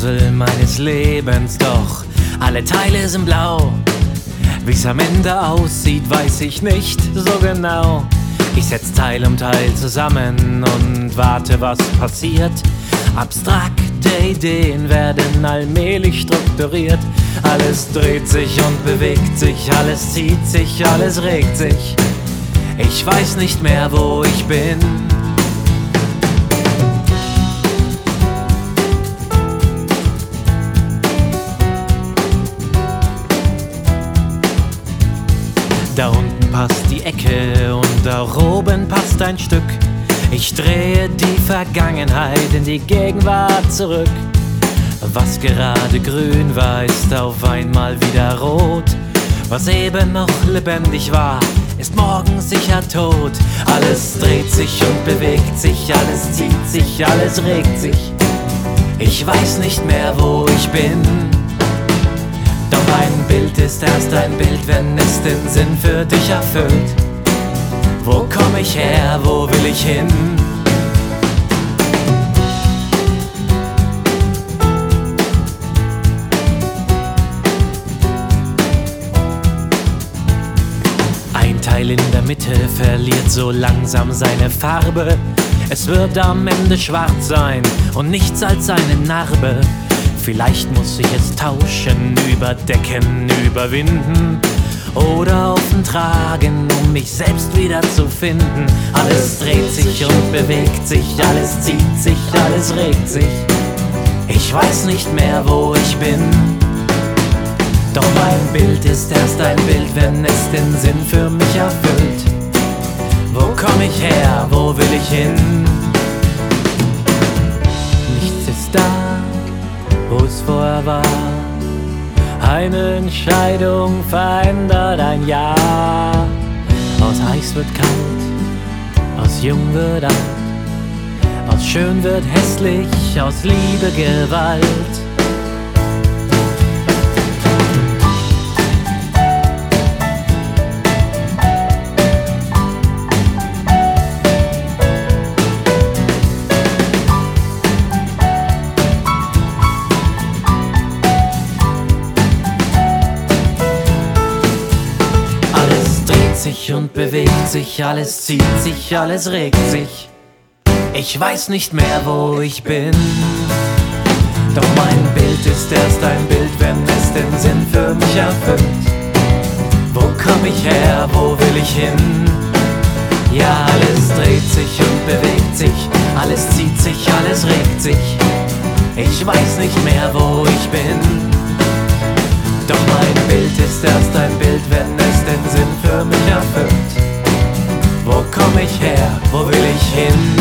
Puzzle meines Lebens, doch alle Teile sind blau. Wie's am Ende aussieht, weiß ich nicht so genau. Ich setz Teil um Teil zusammen und warte, was passiert. Abstrakte Ideen werden allmählich strukturiert. Alles dreht sich und bewegt sich, alles zieht sich, alles regt sich. Ich weiß nicht mehr, wo ich bin. Passt die Ecke und da oben passt ein Stück. Ich drehe die Vergangenheit in die Gegenwart zurück. Was gerade grün war, ist auf einmal wieder rot. Was eben noch lebendig war, ist morgen sicher tot. Alles dreht sich und bewegt sich, alles zieht sich, alles regt sich. Ich weiß nicht mehr, wo ich bin. Ein Bild ist erst ein Bild, wenn es den Sinn für dich erfüllt. Wo komm ich her, wo will ich hin? Ein Teil in der Mitte verliert so langsam seine Farbe. Es wird am Ende schwarz sein und nichts als eine Narbe. Vielleicht muss ich es tauschen, überdecken, überwinden oder offen tragen, um mich selbst wieder zu finden. Alles dreht sich und bewegt sich, alles zieht sich, alles regt sich. Ich weiß nicht mehr, wo ich bin. Doch mein Bild ist erst ein Bild, wenn es den Sinn für mich erfüllt. Wo komm ich her, wo will ich hin? Nichts ist da, war. Eine Entscheidung verändert ein Jahr. Aus heiß wird kalt, aus jung wird alt, aus schön wird hässlich, aus Liebe Gewalt. Sich und bewegt sich, alles zieht sich, alles regt sich. Ich weiß nicht mehr, wo ich bin. Doch mein Bild ist erst ein Bild, wenn es den Sinn für mich erfüllt. Wo komm ich her, wo will ich hin? Ja, alles dreht sich und bewegt sich, alles zieht sich, alles regt sich. Ich weiß nicht mehr, wo ich bin. Doch mein Bild ist erst ein Bild, wo will ich hin?